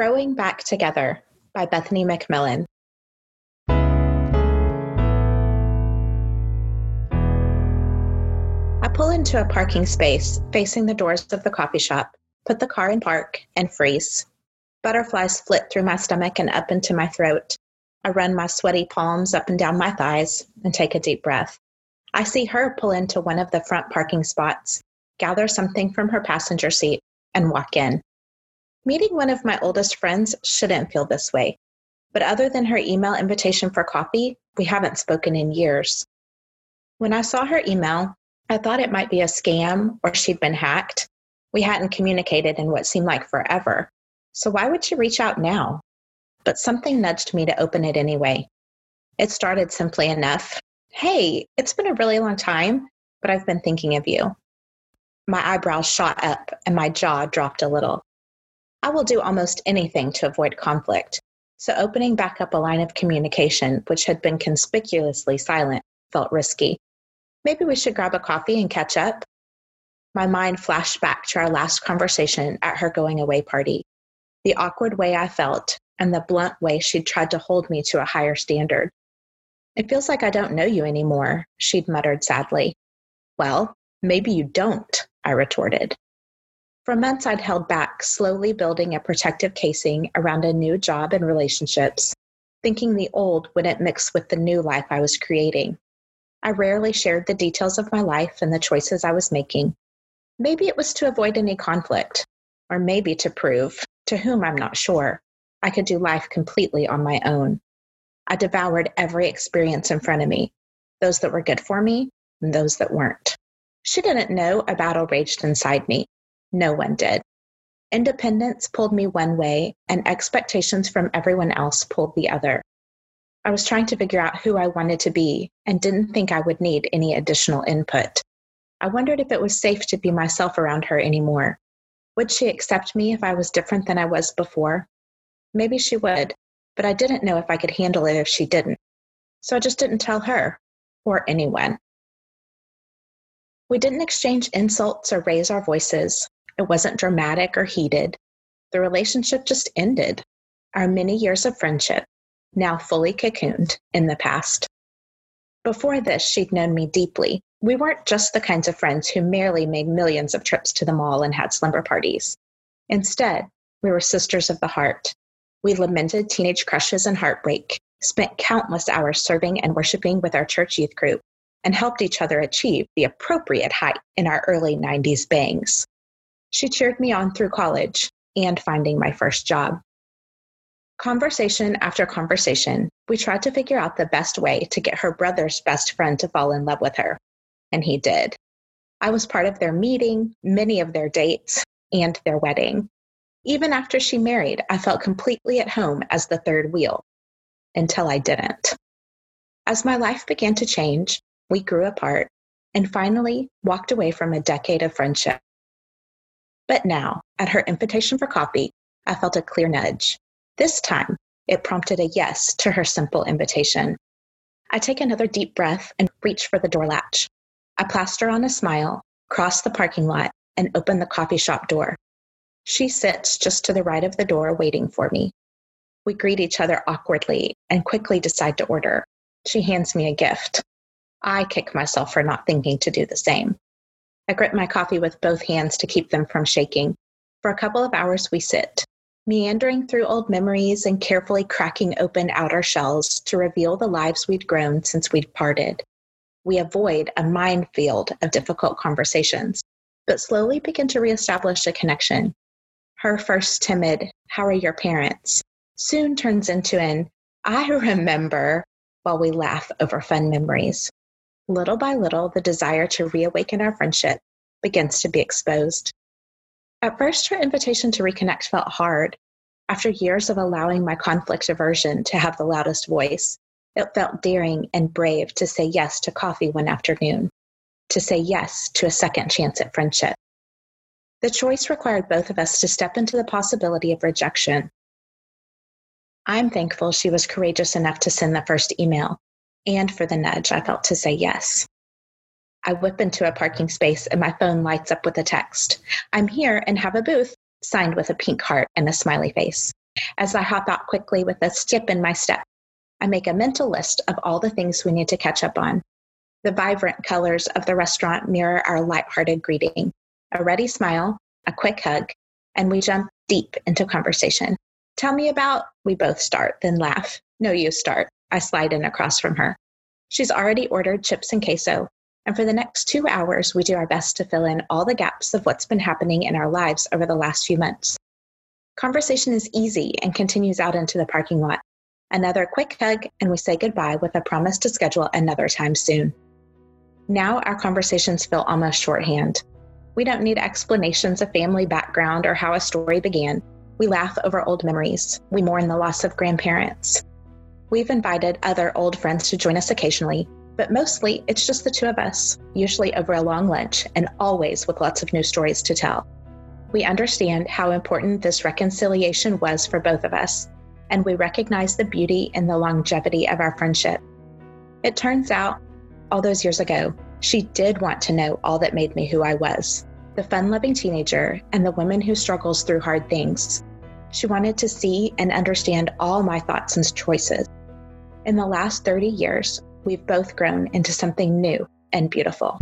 Growing Back Together by Bethany McMillan. I pull into a parking space facing the doors of the coffee shop, put the car in park, and freeze. Butterflies flit through my stomach and up into my throat. I run my sweaty palms up and down my thighs and take a deep breath. I see her pull into one of the front parking spots, gather something from her passenger seat, and walk in. Meeting one of my oldest friends shouldn't feel this way. But other than her email invitation for coffee, we haven't spoken in years. When I saw her email, I thought it might be a scam or she'd been hacked. We hadn't communicated in what seemed like forever. So why would she reach out now? But something nudged me to open it anyway. It started simply enough Hey, it's been a really long time, but I've been thinking of you. My eyebrows shot up and my jaw dropped a little. I will do almost anything to avoid conflict. So opening back up a line of communication, which had been conspicuously silent, felt risky. Maybe we should grab a coffee and catch up. My mind flashed back to our last conversation at her going away party. The awkward way I felt and the blunt way she'd tried to hold me to a higher standard. It feels like I don't know you anymore, she'd muttered sadly. Well, maybe you don't, I retorted. For months, I'd held back, slowly building a protective casing around a new job and relationships, thinking the old wouldn't mix with the new life I was creating. I rarely shared the details of my life and the choices I was making. Maybe it was to avoid any conflict, or maybe to prove, to whom I'm not sure, I could do life completely on my own. I devoured every experience in front of me, those that were good for me and those that weren't. She didn't know a battle raged inside me, no one did. Independence pulled me one way, and expectations from everyone else pulled the other. I was trying to figure out who I wanted to be and didn't think I would need any additional input. I wondered if it was safe to be myself around her anymore. Would she accept me if I was different than I was before? Maybe she would, but I didn't know if I could handle it if she didn't. So I just didn't tell her or anyone. We didn't exchange insults or raise our voices. It wasn't dramatic or heated. The relationship just ended. Our many years of friendship, now fully cocooned in the past. Before this, she'd known me deeply. We weren't just the kinds of friends who merely made millions of trips to the mall and had slumber parties. Instead, we were sisters of the heart. We lamented teenage crushes and heartbreak, spent countless hours serving and worshiping with our church youth group, and helped each other achieve the appropriate height in our early 90s bangs. She cheered me on through college and finding my first job. Conversation after conversation, we tried to figure out the best way to get her brother's best friend to fall in love with her, and he did. I was part of their meeting, many of their dates, and their wedding. Even after she married, I felt completely at home as the third wheel until I didn't. As my life began to change, we grew apart and finally walked away from a decade of friendship. But now, at her invitation for coffee, I felt a clear nudge. This time, it prompted a yes to her simple invitation. I take another deep breath and reach for the door latch. I plaster on a smile, cross the parking lot, and open the coffee shop door. She sits just to the right of the door, waiting for me. We greet each other awkwardly and quickly decide to order. She hands me a gift. I kick myself for not thinking to do the same. I grip my coffee with both hands to keep them from shaking. For a couple of hours, we sit, meandering through old memories and carefully cracking open outer shells to reveal the lives we'd grown since we'd parted. We avoid a minefield of difficult conversations, but slowly begin to reestablish a connection. Her first timid, How are your parents? soon turns into an I remember while we laugh over fun memories. Little by little, the desire to reawaken our friendship begins to be exposed. At first, her invitation to reconnect felt hard. After years of allowing my conflict aversion to have the loudest voice, it felt daring and brave to say yes to coffee one afternoon, to say yes to a second chance at friendship. The choice required both of us to step into the possibility of rejection. I'm thankful she was courageous enough to send the first email, and for the nudge I felt to say yes. I whip into a parking space and my phone lights up with a text. I'm here and have a booth, signed with a pink heart and a smiley face. As I hop out quickly with a skip in my step, I make a mental list of all the things we need to catch up on. The vibrant colors of the restaurant mirror our light-hearted greeting. A ready smile, a quick hug, and we jump deep into conversation. Tell me about, we both start, then laugh. No, you start. I slide in across from her. She's already ordered chips and queso, and for the next two hours, we do our best to fill in all the gaps of what's been happening in our lives over the last few months. Conversation is easy and continues out into the parking lot. Another quick hug, and we say goodbye with a promise to schedule another time soon. Now our conversations feel almost shorthand. We don't need explanations of family background or how a story began. We laugh over old memories. We mourn the loss of grandparents. We've invited other old friends to join us occasionally, but mostly it's just the two of us, usually over a long lunch and always with lots of new stories to tell. We understand how important this reconciliation was for both of us, and we recognize the beauty and the longevity of our friendship. It turns out, all those years ago, she did want to know all that made me who I was the fun loving teenager and the woman who struggles through hard things. She wanted to see and understand all my thoughts and choices. In the last 30 years, we've both grown into something new and beautiful.